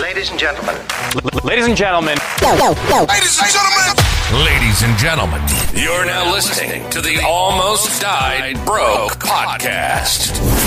Ladies and gentlemen. Ladies and gentlemen. Ladies and gentlemen. Ladies and gentlemen, you're now listening to the Almost Died Broke podcast.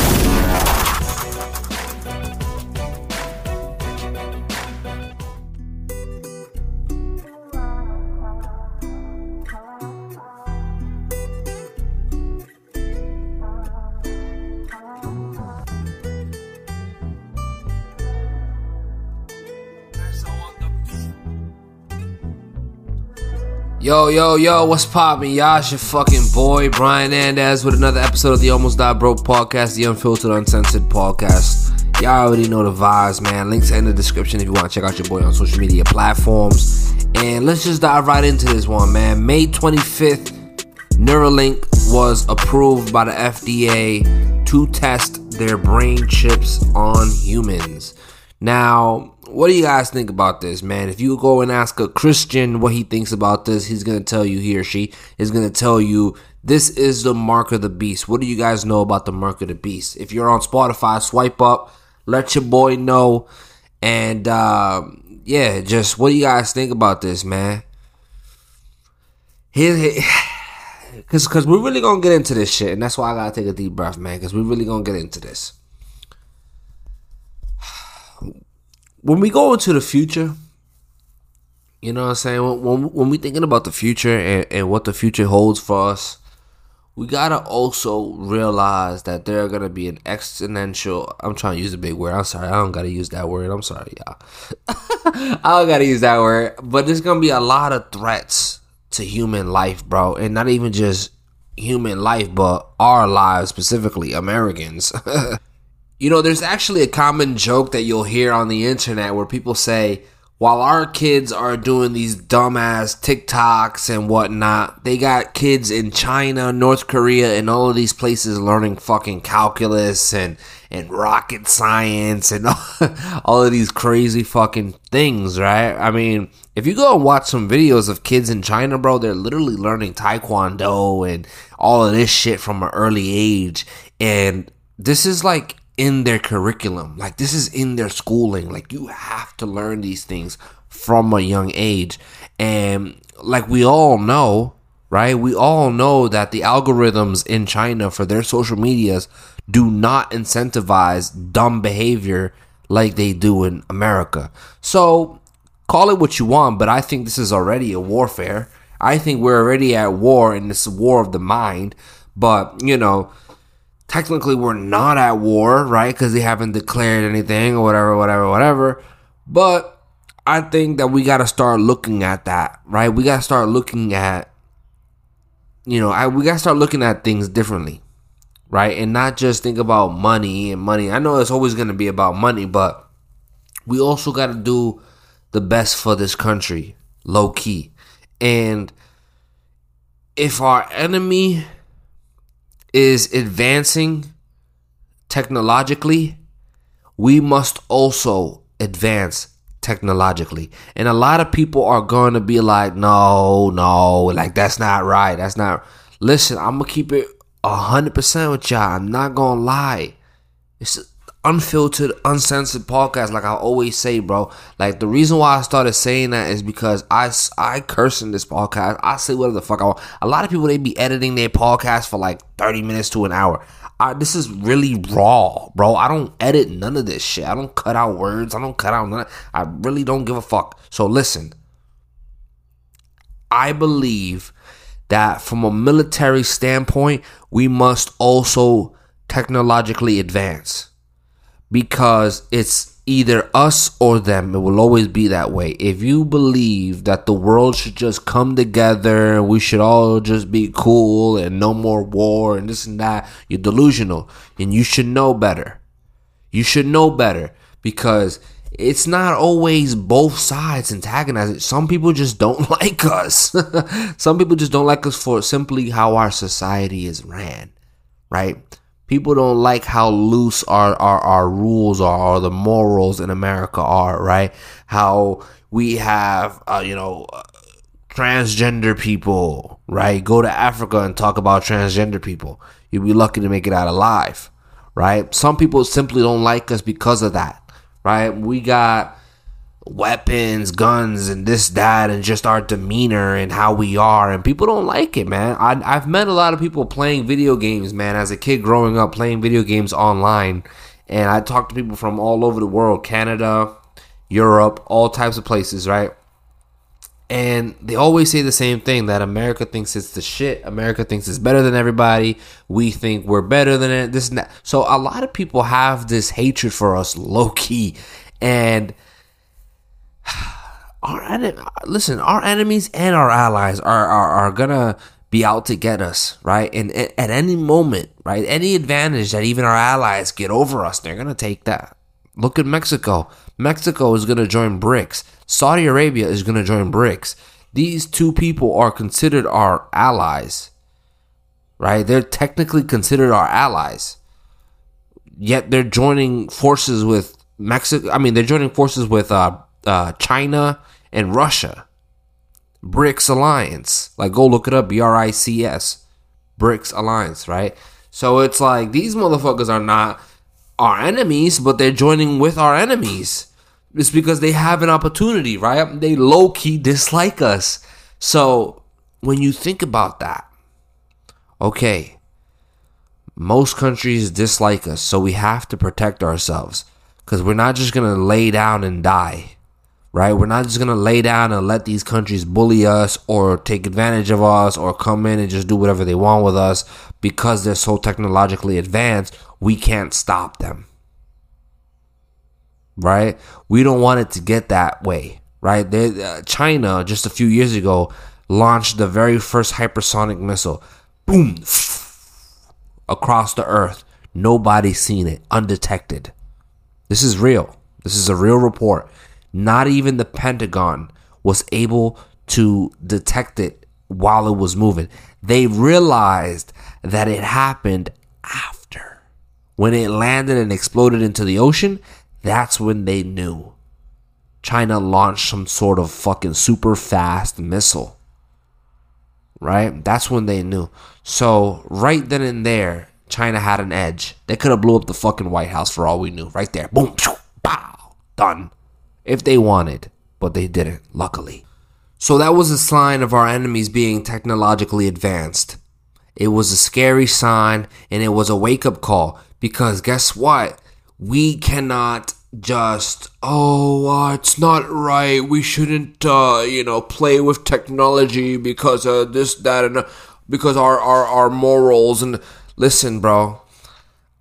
Yo, yo, yo, what's poppin'? Y'all, your fucking boy, Brian Andaz, with another episode of the Almost Died Broke podcast, the unfiltered, uncensored podcast. Y'all already know the vibes, man. Links in the description if you want to check out your boy on social media platforms. And let's just dive right into this one, man. May 25th, Neuralink was approved by the FDA to test their brain chips on humans. Now, what do you guys think about this, man? If you go and ask a Christian what he thinks about this, he's going to tell you, he or she is going to tell you, this is the mark of the beast. What do you guys know about the mark of the beast? If you're on Spotify, swipe up, let your boy know. And uh, yeah, just what do you guys think about this, man? Because because we're really gonna get into this shit, and that's why I gotta take a deep breath, man. Because we're really gonna get into this. When we go into the future, you know what I'm saying? When, when, when we thinking about the future and, and what the future holds for us, we gotta also realize that there are gonna be an exponential. I'm trying to use a big word. I'm sorry. I don't gotta use that word. I'm sorry, y'all. I don't gotta use that word. But there's gonna be a lot of threats to human life, bro, and not even just human life, but our lives specifically, Americans. You know, there's actually a common joke that you'll hear on the internet where people say, while our kids are doing these dumbass TikToks and whatnot, they got kids in China, North Korea, and all of these places learning fucking calculus and, and rocket science and all of these crazy fucking things, right? I mean, if you go and watch some videos of kids in China, bro, they're literally learning Taekwondo and all of this shit from an early age. And this is like in their curriculum. Like this is in their schooling. Like you have to learn these things from a young age. And like we all know, right? We all know that the algorithms in China for their social medias do not incentivize dumb behavior like they do in America. So call it what you want, but I think this is already a warfare. I think we're already at war it's a war of the mind. But, you know, technically we're not at war, right? Because they haven't declared anything or whatever, whatever, whatever. But I think that we got to start looking at that, right? We got to start looking at, you know, I, we got to start looking at things differently, right? And not just think about money and money. I know it's always going to be about money, but we also got to do the best for this country, low key. And if our enemy is advancing technologically, we must also advance technologically. And a lot of people are going to be like, no, no, like that's not right. That's not. Listen, I'm going to keep it 100% with y'all. I'm not going to lie. It's unfiltered, uncensored podcast, like I always say, bro. Like the reason why I started saying that is because I I curse in this podcast. I say whatever the fuck I want. A lot of people they be editing their podcast for like thirty minutes to an hour. I, this is really raw, bro. I don't edit none of this shit. I don't cut out words. I don't cut out none. I really don't give a fuck. So listen. I believe that from a military standpoint, we must also technologically advance because it's either us or them. It will always be that way. If you believe that the world should just come together we should all just be cool and no more war and this and that, you're delusional and you should know better. You should know better because it's not always both sides antagonizing. Some people just don't like us. Some people just don't like us for simply how our society is ran, right? People don't like how loose our, our, our rules are or the morals in America are, right? How we have, uh, you know, transgender people, right? Go to Africa and talk about transgender people. you'd be lucky to make it out alive, right? Some people simply don't like us because of that, right? We got weapons, guns, and this, that, and just our demeanor and how we are. And people don't like it, man. I, I've met a lot of people playing video games, man, as a kid growing up playing video games online. And I talk to people from all over the world Canada, Europe, all types of places, right? And they always say the same thing that America thinks it's the shit. America thinks it's better than everybody. We think we're better than it. This and that. So a lot of people have this hatred for us low key. And our listen, our enemies and our allies are, are, are gonna be out to get us, right? And at any moment, right? Any advantage that even our allies get over us, they're gonna take that. Look at Mexico. Mexico is gonna join BRICS. Saudi Arabia is to join BRICS. These two people are considered our allies, right? They're technically considered our allies. Yet they're joining forces with Mexico. I mean, they're joining forces with uh, uh, China and Russia. BRICS Alliance. Like, go look it up. B R I C S. BRICS Alliance, right? So it's like these motherfuckers are not our enemies, but they're joining with our enemies. It's because they have an opportunity, right? They low key dislike us. So when you think about that, okay, most countries dislike us, so we have to protect ourselves because we're not just gonna lay down and die, right? We're not just gonna lay down and let these countries bully us or take advantage of us or come in and just do whatever they want with us because they're so technologically advanced. We can't stop them right? We don't want it to get that way, right? They, uh, China just a few years ago launched the very first hypersonic missile, boom, across the earth. Nobody's seen it, undetected. This is real. This is a real report. Not even the Pentagon was able to detect it while it was moving. They realized that it happened after. When it landed and exploded into the ocean, that's when they knew China launched some sort of fucking super fast missile. Right? That's when they knew. So, right then and there, China had an edge. They could have blew up the fucking White House for all we knew. Right there. Boom. Pow. Done. If they wanted. But they didn't, luckily. So that was a sign of our enemies being technologically advanced. It was a scary sign and it was a wake up call because guess what? we cannot just oh uh, it's not right we shouldn't uh, you know play with technology because uh, this that and uh, because our, our our morals and listen bro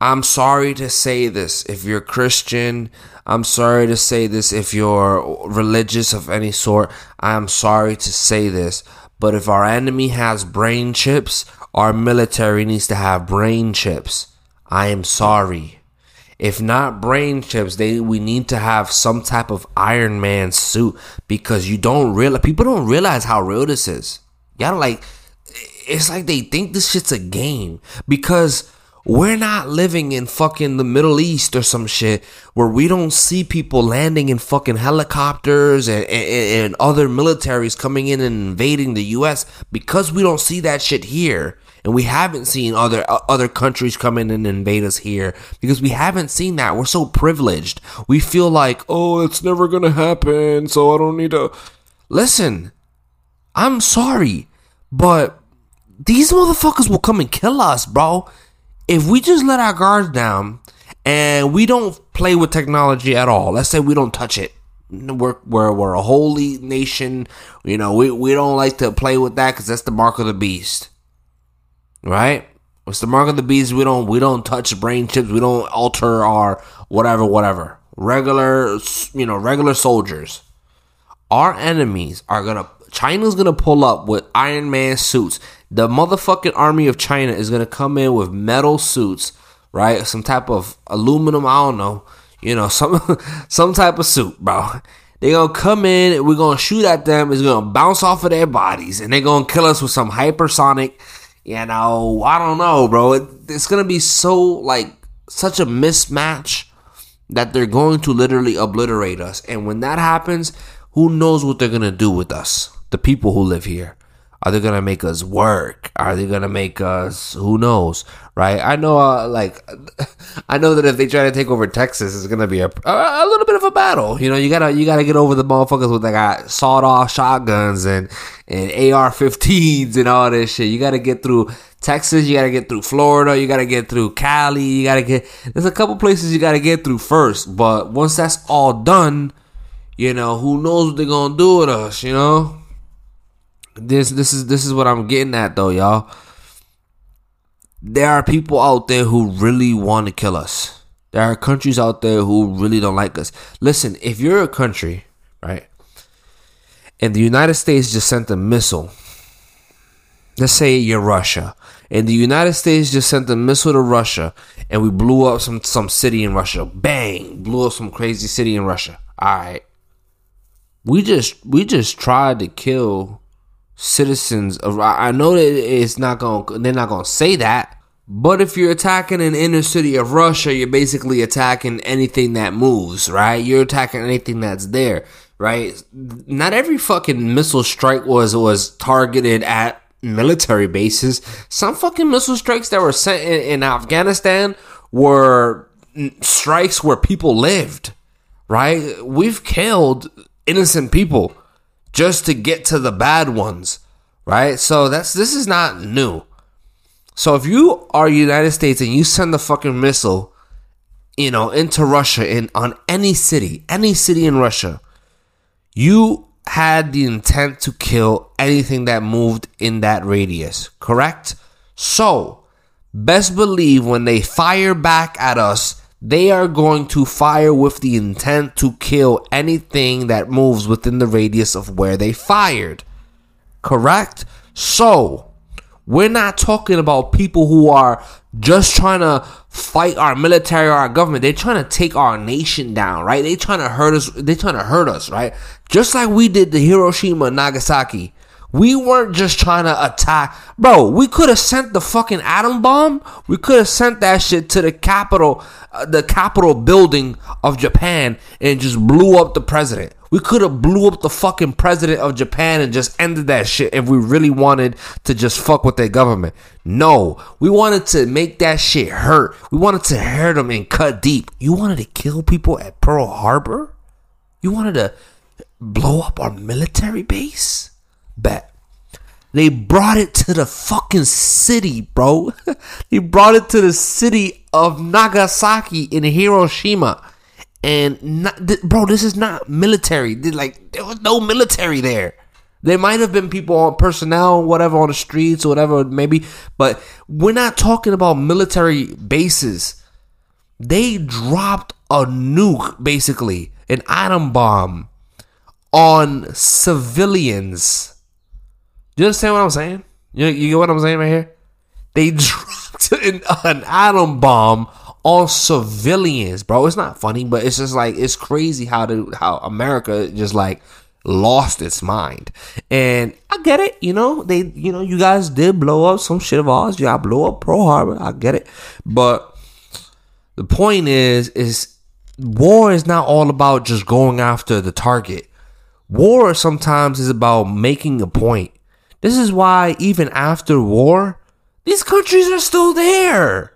i'm sorry to say this if you're christian i'm sorry to say this if you're religious of any sort. I'm sorry to say this but if our enemy has brain chips our military needs to have brain chips. I am sorry. If not brain chips, they we need to have some type of Iron Man suit because you don't realize people don't realize how real this is. Y'all like it's like they think this shit's a game because we're not living in fucking the Middle East or some shit where we don't see people landing in fucking helicopters and, and, and other militaries coming in and invading the US because we don't see that shit here and we haven't seen other uh, other countries come in and invade us here because we haven't seen that. We're so privileged. We feel like, oh, it's never gonna happen, so I don't need to. Listen, I'm sorry, but these motherfuckers will come and kill us, bro. If we just let our guards down and we don't play with technology at all, let's say we don't touch it. We're, we're, we're a holy nation. You know, we, we don't like to play with that because that's the mark of the beast right? It's the mark of the beast. We don't we don't touch brain chips. We don't alter our whatever whatever. Regular you know regular soldiers. Our enemies are gonna. China's gonna pull up with Iron Man suits. The motherfucking army of China is gonna come in with metal suits, right? Some type of aluminum. I don't know. You know some some type of suit, bro. They gonna come in. We're gonna shoot at them. It's gonna bounce off of their bodies, and they're gonna kill us with some hypersonic you know, I don't know, bro. It, it's gonna be so like such a mismatch that they're going to literally obliterate us. And when that happens, who knows what they're gonna do with us, the people who live here. Are they gonna make us work? Are they gonna make us? Who knows, right? I know, uh, like, I know that if they try to take over Texas, it's gonna be a, a, a little bit of a battle. You know, you gotta you gotta get over the motherfuckers with got sawed off shotguns and and AR-15s and all this shit. You gotta get through Texas. You gotta get through Florida. You gotta get through Cali. You gotta get. There's a couple places you gotta get through first. But once that's all done, you know, who knows what they're gonna do with us? You know. This this is this is what I'm getting at though, y'all. There are people out there who really want to kill us. There are countries out there who really don't like us. Listen, if you're a country, right, and the United States just sent a missile, let's say you're Russia, and the United States just sent a missile to Russia, and we blew up some some city in Russia. Bang, blew up some crazy city in Russia. All right, we just we just tried to kill citizens of I know that it's not going they're not going to say that but if you're attacking an inner city of Russia you're basically attacking anything that moves right? You're attacking anything that's there right? Not every fucking missile strike was was targeted at military bases. Some fucking missile strikes that were sent in, in Afghanistan were strikes where people lived right? We've killed innocent people just to get to the bad ones, right? So that's this is not new. So if you are United States and you send the fucking missile, you know, into Russia in on any city, any city in Russia, you had the intent to kill anything that moved in that radius, correct? So, best believe when they fire back at us, they are going to fire with the intent to kill anything that moves within the radius of where they fired. Correct? So, we're not talking about people who are just trying to fight our military or our government. They're trying to take our nation down, right? They're trying to hurt us. They're trying to hurt us, right? Just like we did the Hiroshima Nagasaki. We weren't just trying to attack. Bro, we could have sent the fucking atom bomb. We could have sent that shit to the capital, uh, the capital building of Japan and just blew up the president. We could have blew up the fucking president of Japan and just ended that shit if we really wanted to just fuck with their government. No, we wanted to make that shit hurt. We wanted to hurt them and cut deep. You wanted to kill people at Pearl Harbor? You wanted to blow up our military base? Bet. They brought it to the fucking city, bro. they brought it to the city of Nagasaki in Hiroshima. And not, bro, this is not military. Like there was no military there. There might have been people on personnel, whatever, on the streets or whatever, maybe, but we're not talking about military bases. They dropped a nuke, basically, an atom bomb on civilians do you understand what I'm saying? You, you get what I'm saying right here? They dropped an, an atom bomb on civilians, bro. It's not funny, but it's just like it's crazy how the how America just like lost its mind. And I get it, you know, they you know, you guys did blow up some shit of ours. Y'all blew up Pearl Harbor. I get it. But the point is, is war is not all about just going after the target. War sometimes is about making a point. This is why even after war, these countries are still there.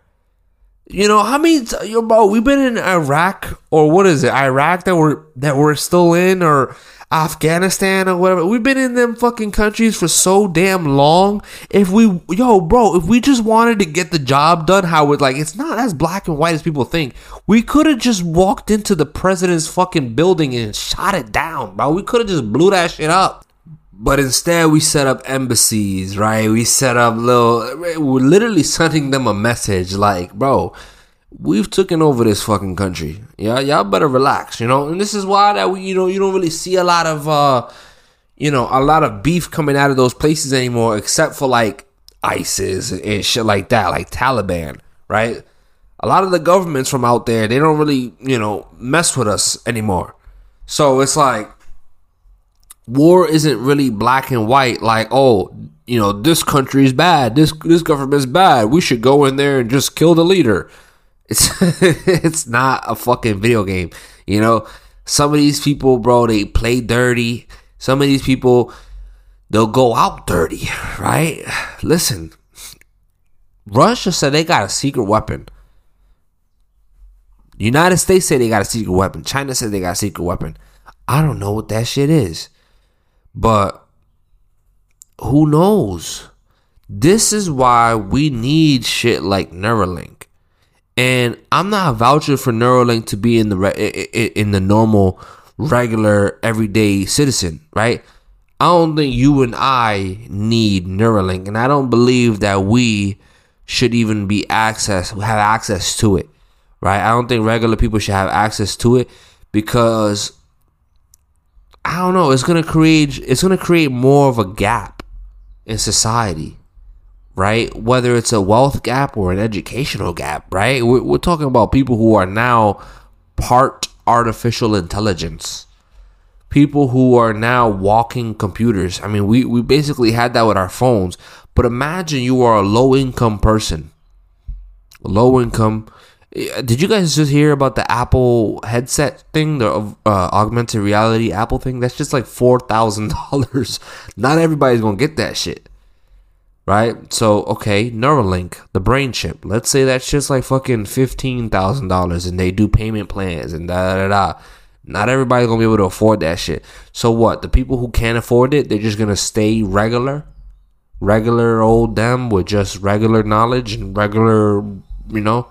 You know how many? Yo, bro, we've been in Iraq or what is it? Iraq that we're that we're still in or Afghanistan or whatever. We've been in them fucking countries for so damn long. If we, yo, bro, if we just wanted to get the job done, how it like it's not as black and white as people think. We could have just walked into the president's fucking building and shot it down, bro. We could have just blew that shit up. But instead, we set up embassies, right? We set up little, we're literally sending them a message like, bro, we've taken over this fucking country. Yeah, y'all better relax, you know? And this is why that we, you know, you don't really see a lot of, uh, you know, a lot of beef coming out of those places anymore, except for like ISIS and shit like that, like Taliban, right? A lot of the governments from out there, they don't really, you know, mess with us anymore. So it's like, war isn't really black and white like oh you know this country is bad this this government is bad we should go in there and just kill the leader it's it's not a fucking video game you know some of these people bro they play dirty some of these people they'll go out dirty, right? Listen, Russia said they got a secret weapon. United States said they got a secret weapon. China said they got a secret weapon. I don't know what that shit is. But who knows? This is why we need shit like Neuralink. And I'm not vouching for Neuralink to be in the re- in the normal, regular, everyday citizen, right? I don't think you and I need Neuralink, and I don't believe that we should even be access have access to it, right? I don't think regular people should have access to it because I don't know. It's gonna create it's gonna create more of a gap in society, right? Whether it's a wealth gap or an educational gap, right? We're, we're talking about people who are now part artificial intelligence people who are now walking computers. I mean, we, we basically had that with our phones. But imagine you are a low income person. Low income. Eh, did you guys just hear about the Apple headset thing, the uh, augmented reality Apple thing? That's just like $4,000. Not everybody's to get that shit. Right? So, okay, Neuralink, the brain chip. Let's say that's just like fucking $15,000 and they do payment plans and da da da. Not everybody's gonna be able to afford that shit. So what? The people who can't afford it, they're just gonna stay regular, regular old them with just regular knowledge and regular, you know.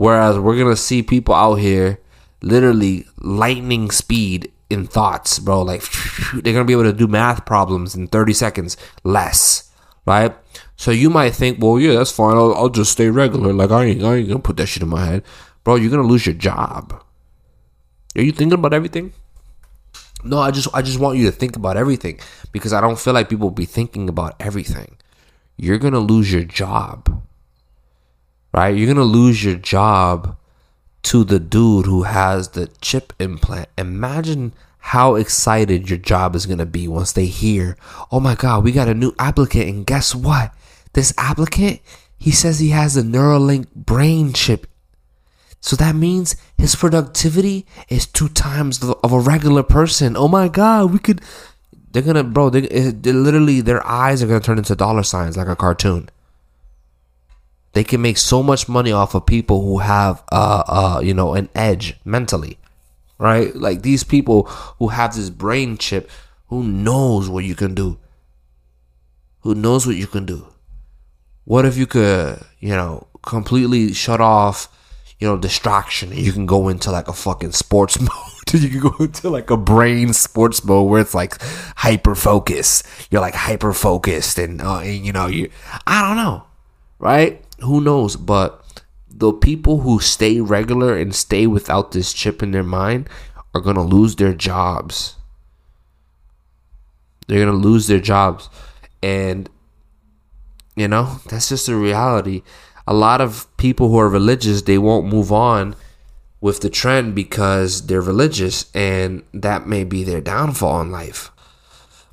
Whereas we're gonna see people out here, literally lightning speed in thoughts, bro. Like they're gonna be able to do math problems in thirty seconds less, right? So you might think, well, yeah, that's fine. I'll, I'll just stay regular. Like I ain't, I ain't gonna put that shit in my head, bro. You're gonna lose your job are you thinking about everything? No, I just I just want you to think about everything because I don't feel like people will be thinking about everything. You're to lose your job. Right? You're to lose your job to the dude who has the chip implant. Imagine how excited your job is to be once they hear, "Oh my god, we got a new applicant and guess what? This applicant, he says he has a Neuralink brain chip so that means his productivity is two times of a regular person. Oh my God, we could. They're gonna, bro. They, they literally, their eyes are gonna turn into dollar signs like a cartoon. They can make so much money off of people who have, uh, uh, you know, an edge mentally, right? Like these people who have this brain chip, who knows what you can do, who knows what you can do. What if you could, you know, completely shut off you know, distraction. You can go into like a fucking sports mode. you can go into like a brain sports mode where it's like hyper focus. You're like hyper focused, and, uh, and you know, you. I don't know, right? Who knows? But the people who stay regular and stay without this chip in their mind are gonna lose their jobs. They're gonna lose their jobs, and you know that's just a reality a lot of people who are religious they won't move on with the trend because they're religious and that may be their downfall in life.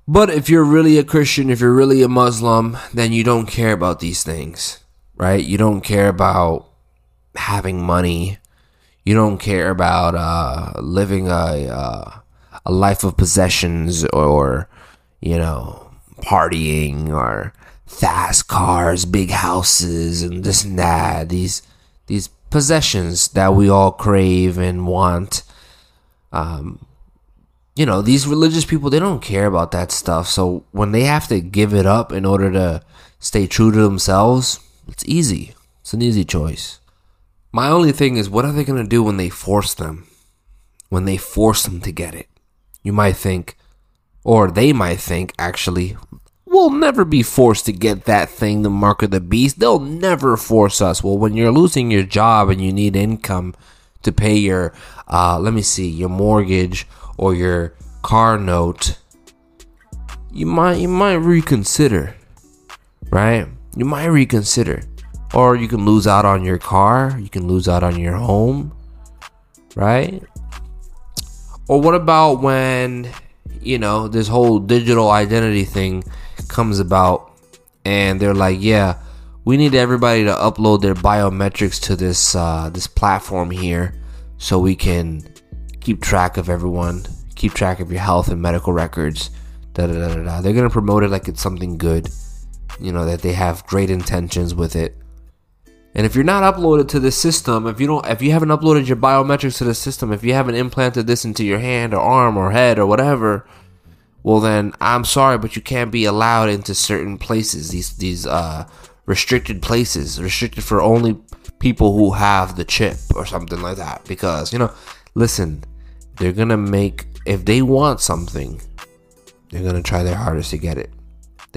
But if you're really a Christian, if you're really a Muslim, then you don't care about these things, right? You don't care about having money. You don't care about uh, living a uh, a life of possessions or you know partying or fast cars, big houses, and this and that. These these possessions that we all crave and want. Um, you know, these religious people they don't care about that stuff. So when they have to give it up in order to stay true to themselves, it's easy. It's an easy choice. My only thing is, what are they gonna do when they force them? When they force them to get it, you might think, or they might think, actually, We'll never be forced to get that thing, the mark of the beast. They'll never force us. Well, when you're losing your job and you need income to pay your, uh, let me see, your mortgage or your car note, you might you might reconsider, right? You might reconsider, or you can lose out on your car. You can lose out on your home, right? Or what about when you know this whole digital identity thing? comes about and they're like, yeah, we need everybody to upload their biometrics to this uh, this platform here so we can keep track of everyone, keep track of your health and medical records Da da da da da. They're gonna promote it like it's something good. You know that they have great intentions with it. And if you're not uploaded to the system, if you don't, if you haven't uploaded your biometrics to the system, if you haven't implanted this into your hand or arm or head or whatever, well then I'm sorry, but you can't be allowed into certain places. These these uh, restricted places, restricted for only people who have the chip or something like that. Because you know, listen, they're gonna make if they want something, they're gonna try their hardest to get it.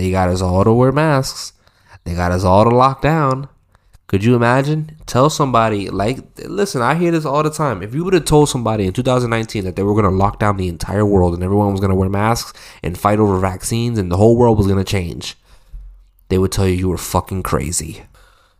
They got us all to wear masks. They got us all to lock down. Could you imagine? Tell somebody, like, listen, I hear this all the time. If you would have told somebody in 2019 that they were going to lock down the entire world and everyone was going to wear masks and fight over vaccines and the whole world was going to change, they would tell you you were fucking crazy.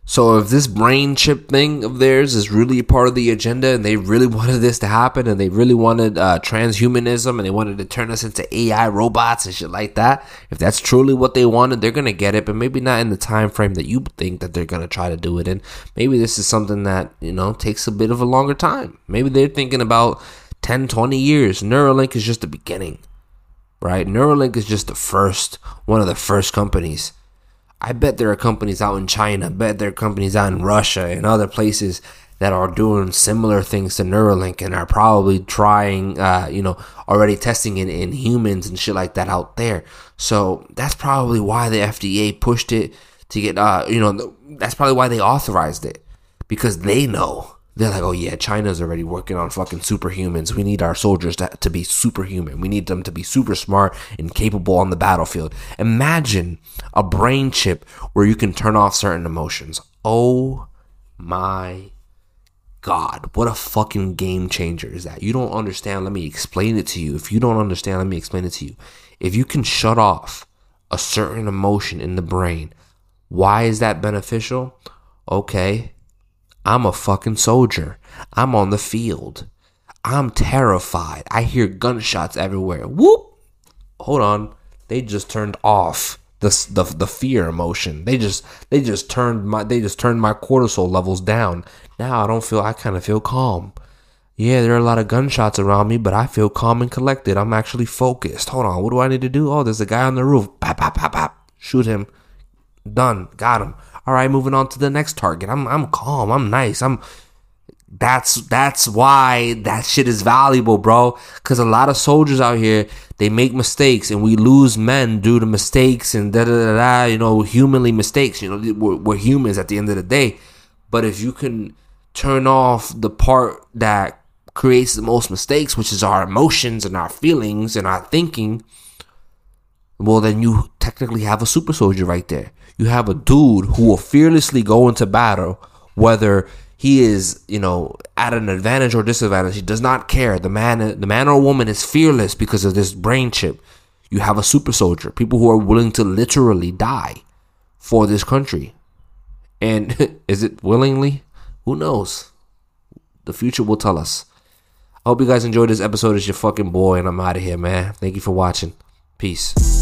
So if this brain chip thing of theirs is really part of the agenda and they really wanted this to happen and they really wanted uh, transhumanism and they wanted to turn us into AI robots and shit like that, if that's truly what they wanted, they're gonna get it, but maybe not in the time frame that you think that they're gonna try to do it in. Maybe this is something that, you know, takes a bit of a longer time. Maybe they're thinking about 10, 20 years. Neuralink is just the beginning. Right? Neuralink is just the first one of the first companies I bet there are companies out in China, bet there are companies out in Russia and other places that are doing similar things to Neuralink and are probably trying, uh, you know, already testing it in humans and shit like that out there. So that's probably why the FDA pushed it to get, uh, you know, that's probably why they authorized it because they know they're like, oh yeah, China's already working on fucking superhumans. We need our soldiers to, to be superhuman. We need them to be super smart and capable on the battlefield. Imagine a brain chip where you can turn off certain emotions. Oh my God, what a fucking game changer is that? You don't understand. Let me explain it to you. If you don't understand, let me explain it to you. If you can shut off a certain emotion in the brain, why is that beneficial? Okay, I'm a fucking soldier. I'm on the field. I'm terrified. I hear gunshots everywhere. Whoop! Hold on. They just turned off the, the the fear emotion. They just they just turned my they just turned my cortisol levels down. Now I don't feel I kind of feel calm. Yeah, there are a lot of gunshots around me, but I feel calm and collected. I'm actually focused. Hold on, what do I need to do? Oh, there's a guy on the roof. Pop, pop, pop, pop. Shoot him. Done. Got him all right, moving on to the next target. I'm I'm calm. I'm nice. I'm that's that's why that shit is valuable, bro. Cause a lot of soldiers out here they make mistakes and we lose men due to mistakes and da da da. You know, humanly mistakes. You know, we're, we're humans at the end of the day. But if you can turn off the part that creates the most mistakes, which is our emotions and our feelings and our thinking, well, then you technically have a super soldier right there. You have a dude who will fearlessly go into battle, whether he is, you know, at an advantage or disadvantage. He does not care. The man, the man or woman is fearless because of this brain chip. You have a super soldier, people who are willing to literally die for this country. And is it willingly? Who knows? The future will tell us. I hope you guys enjoyed this episode. It's your fucking boy, and I'm out of here, man. Thank you for watching. Peace.